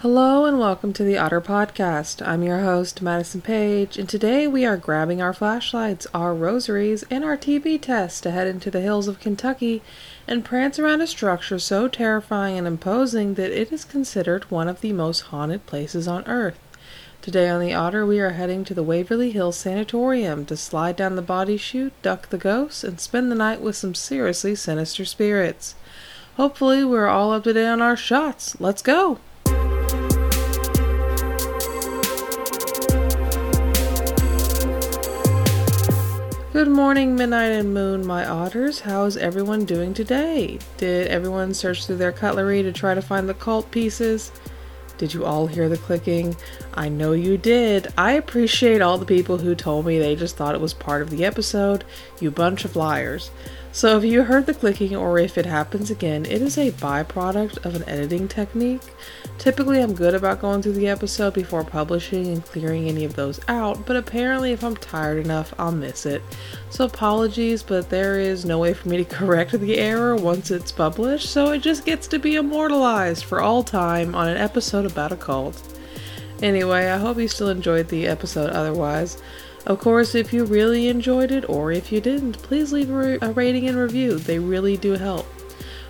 Hello and welcome to the Odder Podcast. I'm your host, Madison Page, and today we are grabbing our flashlights, our rosaries, and our TB test to head into the hills of Kentucky and prance around a structure so terrifying and imposing that it is considered one of the most haunted places on earth. Today on the Odder, we are heading to the Waverly Hills Sanatorium to slide down the body chute, duck the ghosts, and spend the night with some seriously sinister spirits. Hopefully, we're all up to date on our shots. Let's go! Good morning, Midnight and Moon, my otters. How is everyone doing today? Did everyone search through their cutlery to try to find the cult pieces? Did you all hear the clicking? I know you did. I appreciate all the people who told me they just thought it was part of the episode. You bunch of liars. So if you heard the clicking or if it happens again, it is a byproduct of an editing technique. Typically, I'm good about going through the episode before publishing and clearing any of those out, but apparently, if I'm tired enough, I'll miss it. So, apologies, but there is no way for me to correct the error once it's published, so it just gets to be immortalized for all time on an episode about a cult. Anyway, I hope you still enjoyed the episode otherwise. Of course, if you really enjoyed it or if you didn't, please leave a, rating and review. They really do help.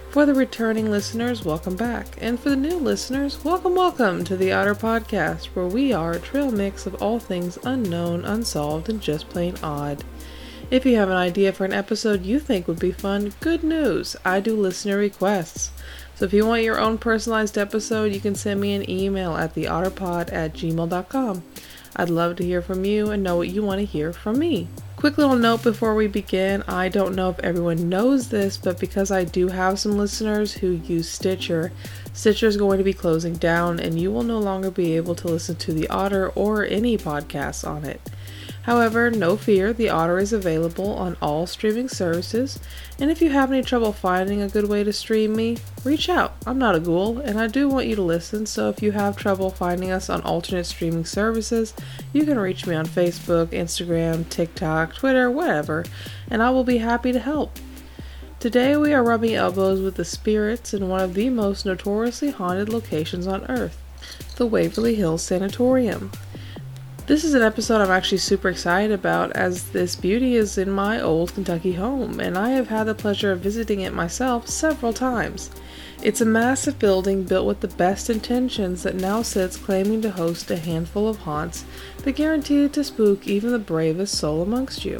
For the returning listeners, welcome back. And for the new listeners, welcome, welcome to the Odder Podcast, where we are a trail mix of all things unknown, unsolved, and just plain odd. If you have an idea for an episode you think would be fun, good news! I do listener requests. So if you want your own personalized episode, you can send me an email at theodderpod at gmail.com. I'd love to hear from you and know what you want to hear from me. Quick little note before we begin I don't know if everyone knows this, but because I do have some listeners who use Stitcher, Stitcher is going to be closing down and you will no longer be able to listen to The Odder or any podcasts on it. However, no fear, the Odder is available on all streaming services, and if you have any trouble finding a good way to stream me, reach out. I'm not a ghoul, and I do want you to listen, so if you have trouble finding us on alternate streaming services, you can reach me on Facebook, Instagram, TikTok, Twitter, whatever, and I will be happy to help. Today we are rubbing elbows with the spirits in one of the most notoriously haunted locations on earth, the Waverly Hills Sanatorium. This is an episode I'm actually super excited about as this beauty is in my old Kentucky home and I have had the pleasure of visiting it myself several times. It's a massive building built with the best intentions that now sits claiming to host a handful of haunts that guarantee to spook even the bravest soul amongst you.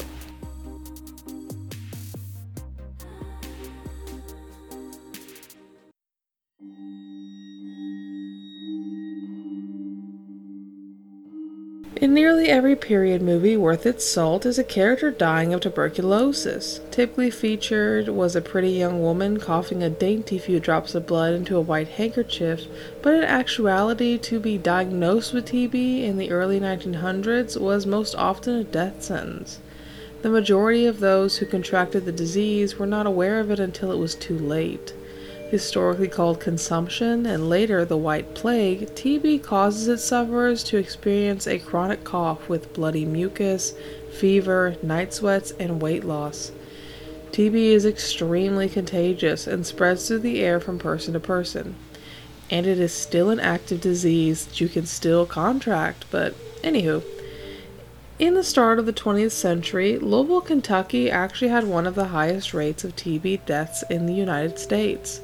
In nearly every period movie worth its salt is a character dying of tuberculosis. Typically featured was a pretty young woman coughing a dainty few drops of blood into a white handkerchief, but in actuality, to be diagnosed with TB in the early 1900s was most often a death sentence. The majority of those who contracted the disease were not aware of it until it was too late historically called consumption and later the White Plague, TB causes its sufferers to experience a chronic cough with bloody mucus, fever, night sweats, and weight loss. TB is extremely contagious and spreads through the air from person to person. And it is still an active disease that you can still contract, but anywho. In the start of the 20th century, Louisville, Kentucky actually had one of the highest rates of TB deaths in the United States.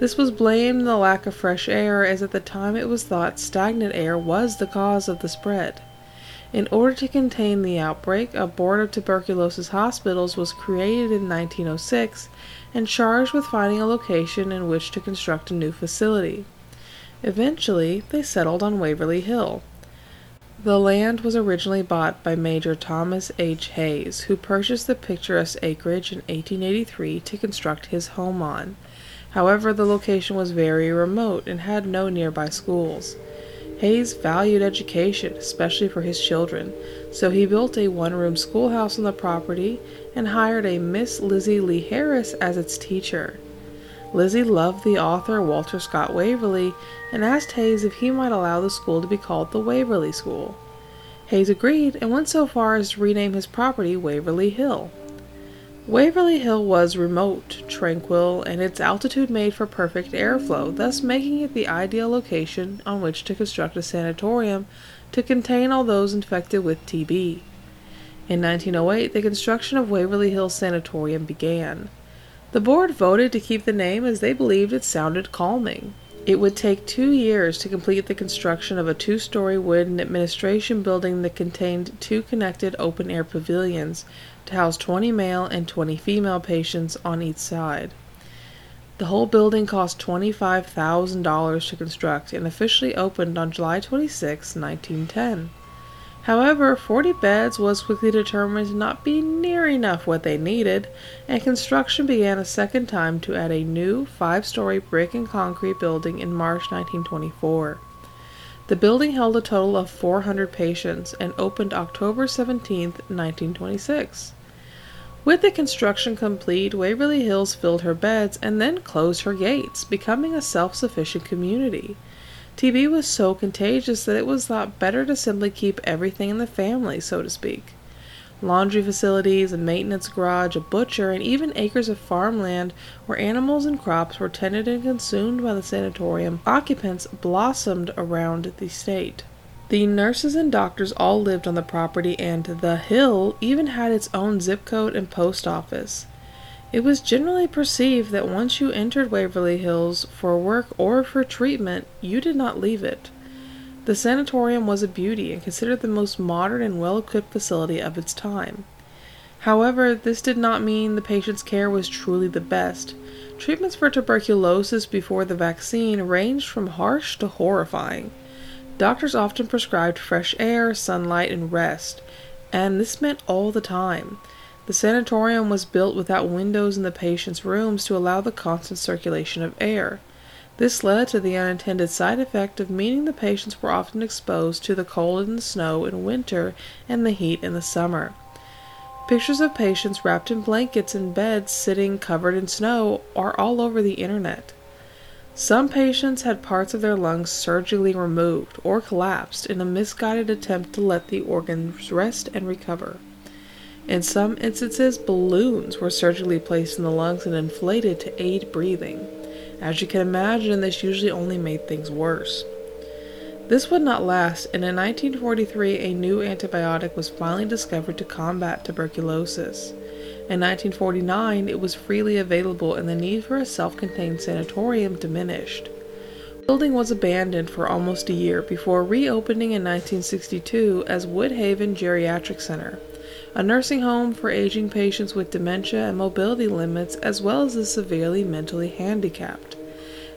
This was blamed on the lack of fresh air, as at the time it was thought stagnant air was the cause of the spread. In order to contain the outbreak, a board of tuberculosis hospitals was created in 1906 and charged with finding a location in which to construct a new facility. Eventually, they settled on Waverly Hill. The land was originally bought by Major Thomas H. Hayes, who purchased the picturesque acreage in 1883 to construct his home on. However, the location was very remote and had no nearby schools. Hayes valued education, especially for his children, so he built a one room schoolhouse on the property and hired a Miss Lizzie Lee Harris as its teacher. Lizzie loved the author Walter Scott Waverly and asked Hayes if he might allow the school to be called the Waverly School. Hayes agreed and went so far as to rename his property Waverly Hill. Waverly Hill was remote, tranquil, and its altitude made for perfect airflow, thus making it the ideal location on which to construct a sanatorium to contain all those infected with TB. In 1908, the construction of Waverly Hill Sanatorium began. The board voted to keep the name as they believed it sounded calming. It would take two years to complete the construction of a two story wooden administration building that contained two connected open air pavilions to house 20 male and 20 female patients on each side. The whole building cost $25,000 to construct and officially opened on July 26, 1910. However, 40 beds was quickly determined to not be near enough what they needed, and construction began a second time to add a new five story brick and concrete building in March 1924. The building held a total of 400 patients and opened October 17, 1926. With the construction complete, Waverly Hills filled her beds and then closed her gates, becoming a self sufficient community. TB was so contagious that it was thought better to simply keep everything in the family, so to speak. Laundry facilities, a maintenance garage, a butcher, and even acres of farmland where animals and crops were tended and consumed by the sanatorium occupants blossomed around the state. The nurses and doctors all lived on the property, and the Hill even had its own zip code and post office. It was generally perceived that once you entered Waverly Hills for work or for treatment, you did not leave it. The sanatorium was a beauty and considered the most modern and well equipped facility of its time. However, this did not mean the patient's care was truly the best. Treatments for tuberculosis before the vaccine ranged from harsh to horrifying. Doctors often prescribed fresh air, sunlight, and rest, and this meant all the time. The sanatorium was built without windows in the patients' rooms to allow the constant circulation of air. This led to the unintended side effect of meaning the patients were often exposed to the cold and the snow in winter and the heat in the summer. Pictures of patients wrapped in blankets in beds sitting covered in snow are all over the internet. Some patients had parts of their lungs surgically removed or collapsed in a misguided attempt to let the organs rest and recover. In some instances, balloons were surgically placed in the lungs and inflated to aid breathing. As you can imagine, this usually only made things worse. This would not last, and in 1943, a new antibiotic was finally discovered to combat tuberculosis. In 1949, it was freely available, and the need for a self contained sanatorium diminished. The building was abandoned for almost a year before reopening in 1962 as Woodhaven Geriatric Center a nursing home for aging patients with dementia and mobility limits, as well as the severely mentally handicapped.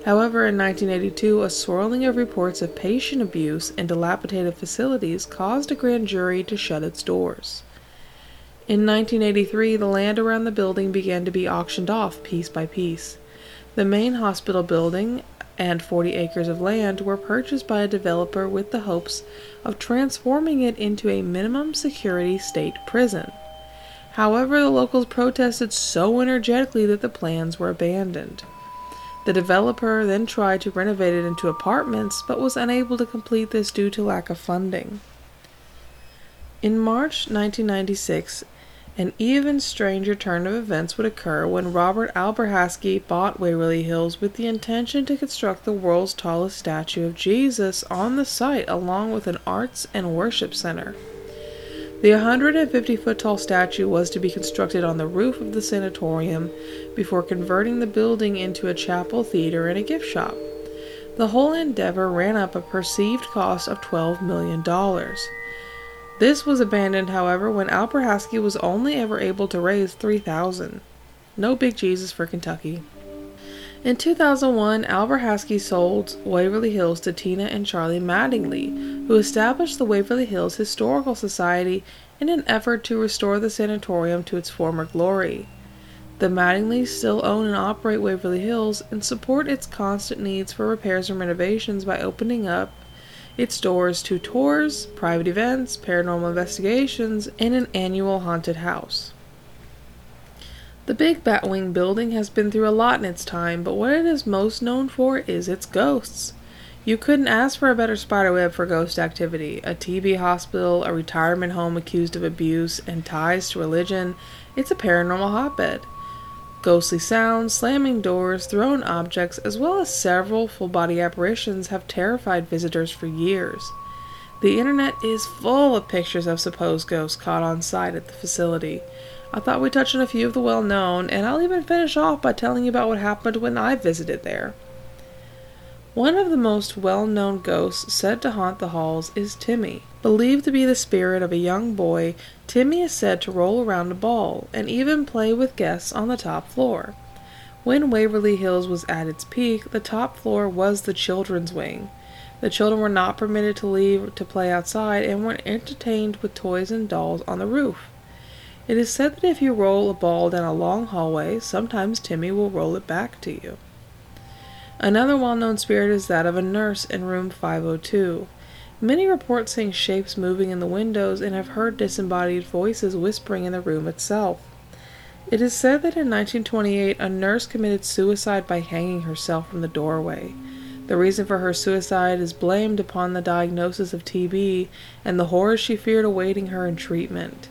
However, in 1982, a swirling of reports of patient abuse in dilapidated facilities caused a grand jury to shut its doors. In 1983, the land around the building began to be auctioned off piece by piece. The main hospital building and 40 acres of land were purchased by a developer with the hopes of transforming it into a minimum security state prison. However, the locals protested so energetically that the plans were abandoned. The developer then tried to renovate it into apartments but was unable to complete this due to lack of funding. In March 1996, an even stranger turn of events would occur when Robert Alberhasky bought Waverly Hills with the intention to construct the world's tallest statue of Jesus on the site along with an arts and worship center. The 150 foot tall statue was to be constructed on the roof of the sanatorium before converting the building into a chapel, theater, and a gift shop. The whole endeavor ran up a perceived cost of $12 million. This was abandoned, however, when Alberhasky was only ever able to raise 3000 No big Jesus for Kentucky. In 2001, Alberhasky sold Waverly Hills to Tina and Charlie Mattingly, who established the Waverly Hills Historical Society in an effort to restore the sanatorium to its former glory. The Mattinglys still own and operate Waverly Hills and support its constant needs for repairs and renovations by opening up its doors to tours, private events, paranormal investigations, and an annual haunted house. The Big Batwing building has been through a lot in its time, but what it is most known for is its ghosts. You couldn't ask for a better spiderweb for ghost activity. A TB hospital, a retirement home accused of abuse and ties to religion. It's a paranormal hotbed. Ghostly sounds, slamming doors, thrown objects, as well as several full body apparitions have terrified visitors for years. The internet is full of pictures of supposed ghosts caught on site at the facility. I thought we'd touch on a few of the well known, and I'll even finish off by telling you about what happened when I visited there. One of the most well known ghosts said to haunt the halls is Timmy. Believed to be the spirit of a young boy, Timmy is said to roll around a ball and even play with guests on the top floor. When Waverly Hills was at its peak, the top floor was the children's wing. The children were not permitted to leave to play outside and were entertained with toys and dolls on the roof. It is said that if you roll a ball down a long hallway, sometimes Timmy will roll it back to you. Another well known spirit is that of a nurse in room 502. Many report seeing shapes moving in the windows and have heard disembodied voices whispering in the room itself. It is said that in 1928 a nurse committed suicide by hanging herself from the doorway. The reason for her suicide is blamed upon the diagnosis of TB and the horrors she feared awaiting her in treatment.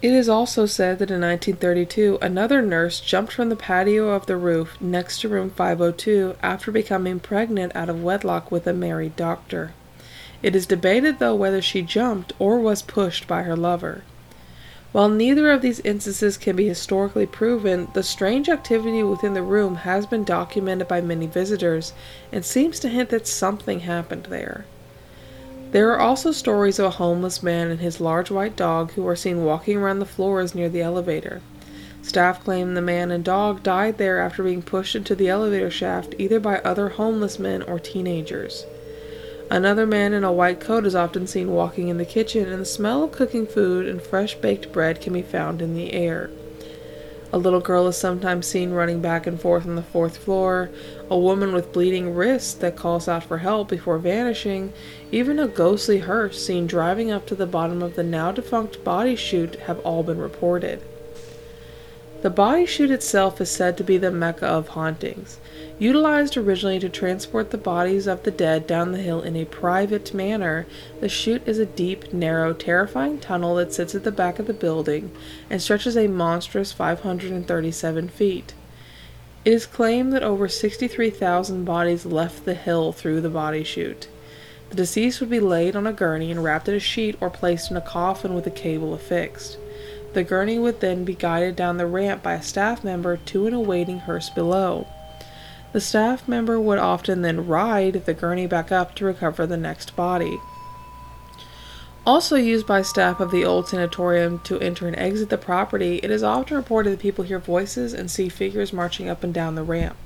It is also said that in 1932 another nurse jumped from the patio of the roof next to room 502 after becoming pregnant out of wedlock with a married doctor. It is debated, though, whether she jumped or was pushed by her lover. While neither of these instances can be historically proven, the strange activity within the room has been documented by many visitors and seems to hint that something happened there. There are also stories of a homeless man and his large white dog who are seen walking around the floors near the elevator. Staff claim the man and dog died there after being pushed into the elevator shaft either by other homeless men or teenagers. Another man in a white coat is often seen walking in the kitchen, and the smell of cooking food and fresh baked bread can be found in the air. A little girl is sometimes seen running back and forth on the fourth floor, a woman with bleeding wrists that calls out for help before vanishing, even a ghostly hearse seen driving up to the bottom of the now defunct body chute have all been reported. The body chute itself is said to be the mecca of hauntings. Utilized originally to transport the bodies of the dead down the hill in a private manner, the chute is a deep, narrow, terrifying tunnel that sits at the back of the building and stretches a monstrous 537 feet. It is claimed that over 63,000 bodies left the hill through the body chute. The deceased would be laid on a gurney and wrapped in a sheet or placed in a coffin with a cable affixed. The gurney would then be guided down the ramp by a staff member to an awaiting hearse below. The staff member would often then ride the gurney back up to recover the next body. Also used by staff of the old sanatorium to enter and exit the property, it is often reported that people hear voices and see figures marching up and down the ramp.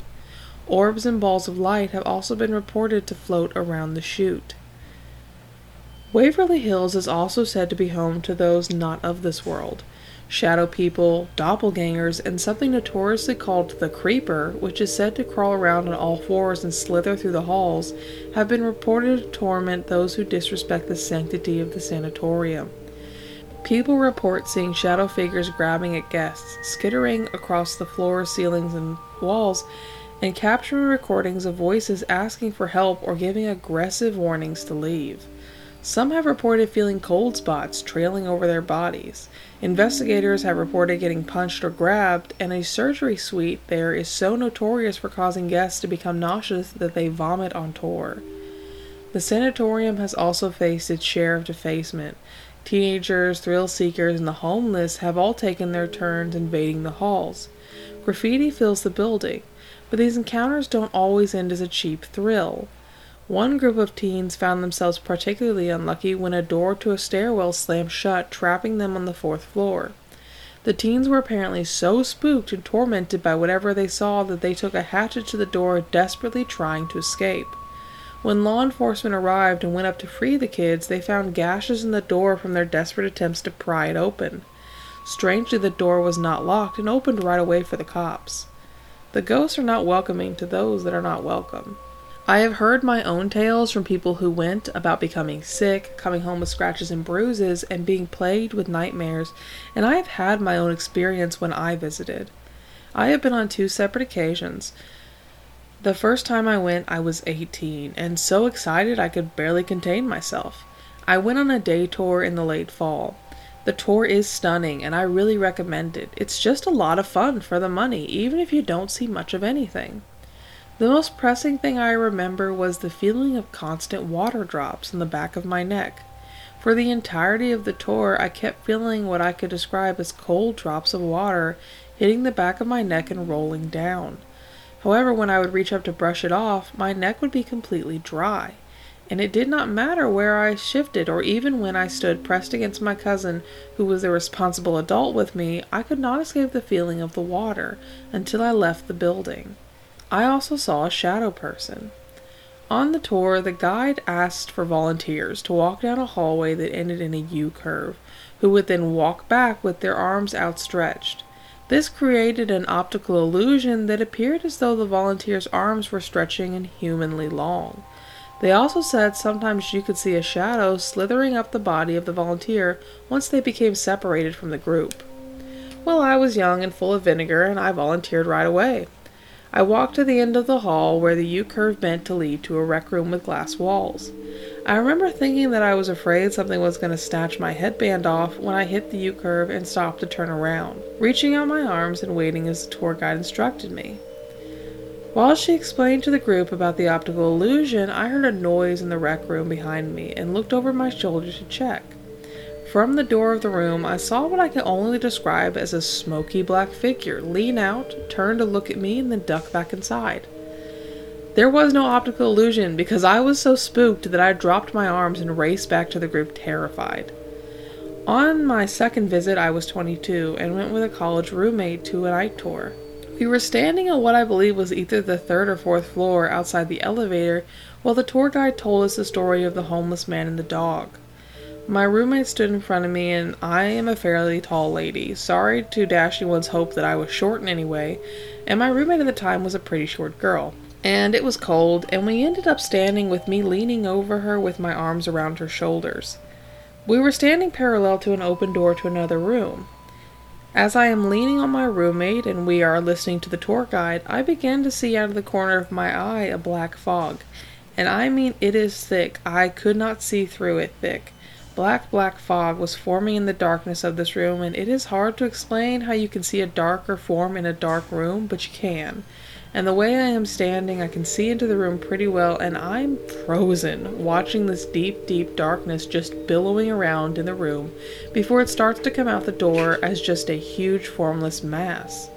Orbs and balls of light have also been reported to float around the chute. Waverly Hills is also said to be home to those not of this world shadow people, doppelgangers, and something notoriously called the Creeper, which is said to crawl around on all fours and slither through the halls, have been reported to torment those who disrespect the sanctity of the sanatorium. People report seeing shadow figures grabbing at guests, skittering across the floors, ceilings, and walls, and capturing recordings of voices asking for help or giving aggressive warnings to leave. Some have reported feeling cold spots trailing over their bodies. Investigators have reported getting punched or grabbed, and a surgery suite there is so notorious for causing guests to become nauseous that they vomit on tour. The sanatorium has also faced its share of defacement. Teenagers, thrill seekers, and the homeless have all taken their turns invading the halls. Graffiti fills the building, but these encounters don't always end as a cheap thrill. One group of teens found themselves particularly unlucky when a door to a stairwell slammed shut, trapping them on the fourth floor. The teens were apparently so spooked and tormented by whatever they saw that they took a hatchet to the door, desperately trying to escape. When law enforcement arrived and went up to free the kids, they found gashes in the door from their desperate attempts to pry it open. Strangely, the door was not locked and opened right away for the cops. The ghosts are not welcoming to those that are not welcome. I have heard my own tales from people who went about becoming sick, coming home with scratches and bruises, and being plagued with nightmares, and I have had my own experience when I visited. I have been on two separate occasions. The first time I went, I was 18 and so excited I could barely contain myself. I went on a day tour in the late fall. The tour is stunning and I really recommend it. It's just a lot of fun for the money, even if you don't see much of anything. The most pressing thing I remember was the feeling of constant water drops in the back of my neck. For the entirety of the tour, I kept feeling what I could describe as cold drops of water hitting the back of my neck and rolling down. However, when I would reach up to brush it off, my neck would be completely dry. And it did not matter where I shifted or even when I stood pressed against my cousin, who was the responsible adult with me, I could not escape the feeling of the water until I left the building. I also saw a shadow person. On the tour, the guide asked for volunteers to walk down a hallway that ended in a U curve, who would then walk back with their arms outstretched. This created an optical illusion that appeared as though the volunteers' arms were stretching inhumanly long. They also said sometimes you could see a shadow slithering up the body of the volunteer once they became separated from the group. Well, I was young and full of vinegar, and I volunteered right away. I walked to the end of the hall where the U curve bent to lead to a rec room with glass walls. I remember thinking that I was afraid something was going to snatch my headband off when I hit the U curve and stopped to turn around, reaching out my arms and waiting as the tour guide instructed me. While she explained to the group about the optical illusion, I heard a noise in the rec room behind me and looked over my shoulder to check. From the door of the room, I saw what I can only describe as a smoky black figure lean out, turn to look at me, and then duck back inside. There was no optical illusion because I was so spooked that I dropped my arms and raced back to the group terrified. On my second visit, I was 22 and went with a college roommate to a night tour. We were standing on what I believe was either the third or fourth floor outside the elevator while the tour guide told us the story of the homeless man and the dog. My roommate stood in front of me, and I am a fairly tall lady. Sorry to dash anyone's hope that I was short in any way, and my roommate at the time was a pretty short girl. And it was cold, and we ended up standing with me leaning over her with my arms around her shoulders. We were standing parallel to an open door to another room. As I am leaning on my roommate and we are listening to the tour guide, I begin to see out of the corner of my eye a black fog. And I mean, it is thick. I could not see through it thick. Black, black fog was forming in the darkness of this room, and it is hard to explain how you can see a darker form in a dark room, but you can. And the way I am standing, I can see into the room pretty well, and I'm frozen, watching this deep, deep darkness just billowing around in the room before it starts to come out the door as just a huge, formless mass.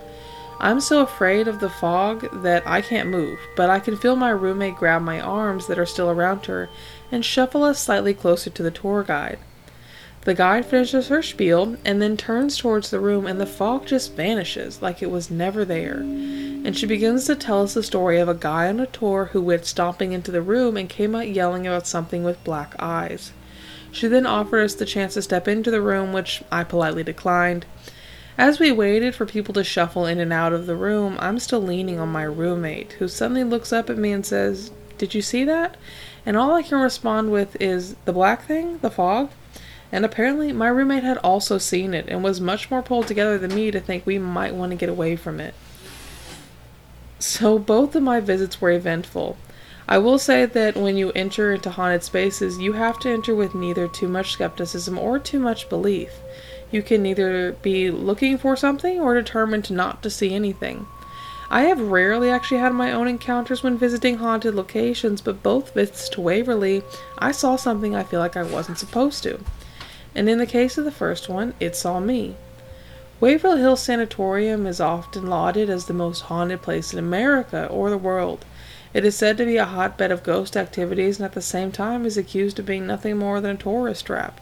I'm so afraid of the fog that I can't move, but I can feel my roommate grab my arms that are still around her and shuffle us slightly closer to the tour guide. The guide finishes her spiel and then turns towards the room, and the fog just vanishes like it was never there. And she begins to tell us the story of a guy on a tour who went stomping into the room and came out yelling about something with black eyes. She then offered us the chance to step into the room, which I politely declined. As we waited for people to shuffle in and out of the room, I'm still leaning on my roommate, who suddenly looks up at me and says, Did you see that? And all I can respond with is the black thing, the fog. And apparently, my roommate had also seen it and was much more pulled together than me to think we might want to get away from it. So, both of my visits were eventful. I will say that when you enter into haunted spaces, you have to enter with neither too much skepticism or too much belief. You can either be looking for something or determined not to see anything. I have rarely actually had my own encounters when visiting haunted locations, but both visits to Waverly, I saw something I feel like I wasn't supposed to. And in the case of the first one, it saw me. Waverly Hills Sanatorium is often lauded as the most haunted place in America or the world. It is said to be a hotbed of ghost activities and at the same time is accused of being nothing more than a tourist trap.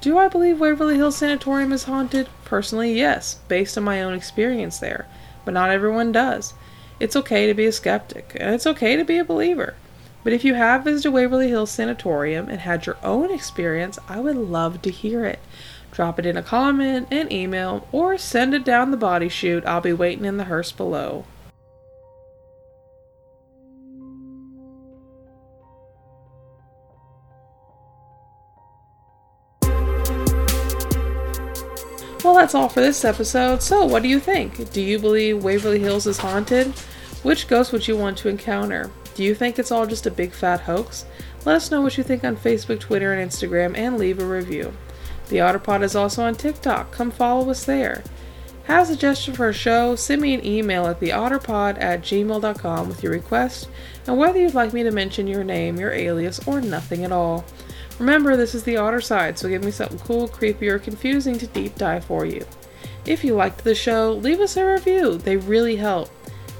Do I believe Waverly Hills Sanatorium is haunted? Personally, yes, based on my own experience there but not everyone does. It's okay to be a skeptic, and it's okay to be a believer. But if you have visited Waverly Hills Sanatorium and had your own experience, I would love to hear it. Drop it in a comment, an email, or send it down the body chute. I'll be waiting in the hearse below. That's all for this episode. So, what do you think? Do you believe Waverly Hills is haunted? Which ghost would you want to encounter? Do you think it's all just a big fat hoax? Let us know what you think on Facebook, Twitter, and Instagram, and leave a review. The OdderPod is also on TikTok. Come follow us there. Have a suggestion for a show? Send me an email at theodderpod at gmail.com with your request and whether you'd like me to mention your name, your alias, or nothing at all. Remember, this is the odder side, so give me something cool, creepy, or confusing to deep dive for you. If you liked the show, leave us a review. They really help.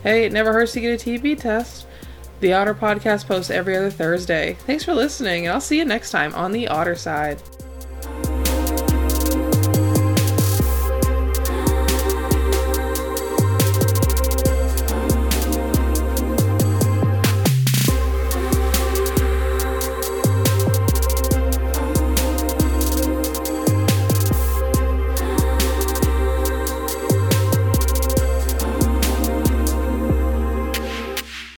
Hey, it never hurts to get a TB test. The Odder Podcast posts every other Thursday. Thanks for listening, and I'll see you next time on the Odder Side.